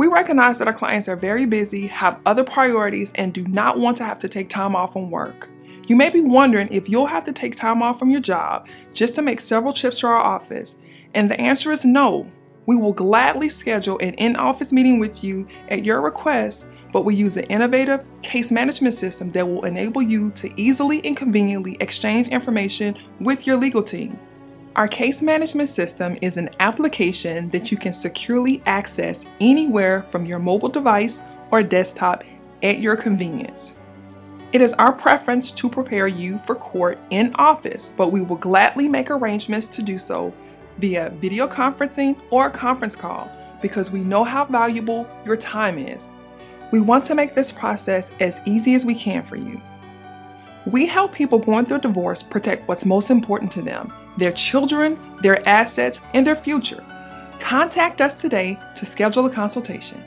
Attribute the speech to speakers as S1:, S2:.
S1: We recognize that our clients are very busy, have other priorities, and do not want to have to take time off from work. You may be wondering if you'll have to take time off from your job just to make several trips to our office, and the answer is no. We will gladly schedule an in office meeting with you at your request, but we use an innovative case management system that will enable you to easily and conveniently exchange information with your legal team. Our case management system is an application that you can securely access anywhere from your mobile device or desktop at your convenience. It is our preference to prepare you for court in office, but we will gladly make arrangements to do so via video conferencing or conference call because we know how valuable your time is. We want to make this process as easy as we can for you. We help people going through divorce protect what's most important to them their children, their assets, and their future. Contact us today to schedule a consultation.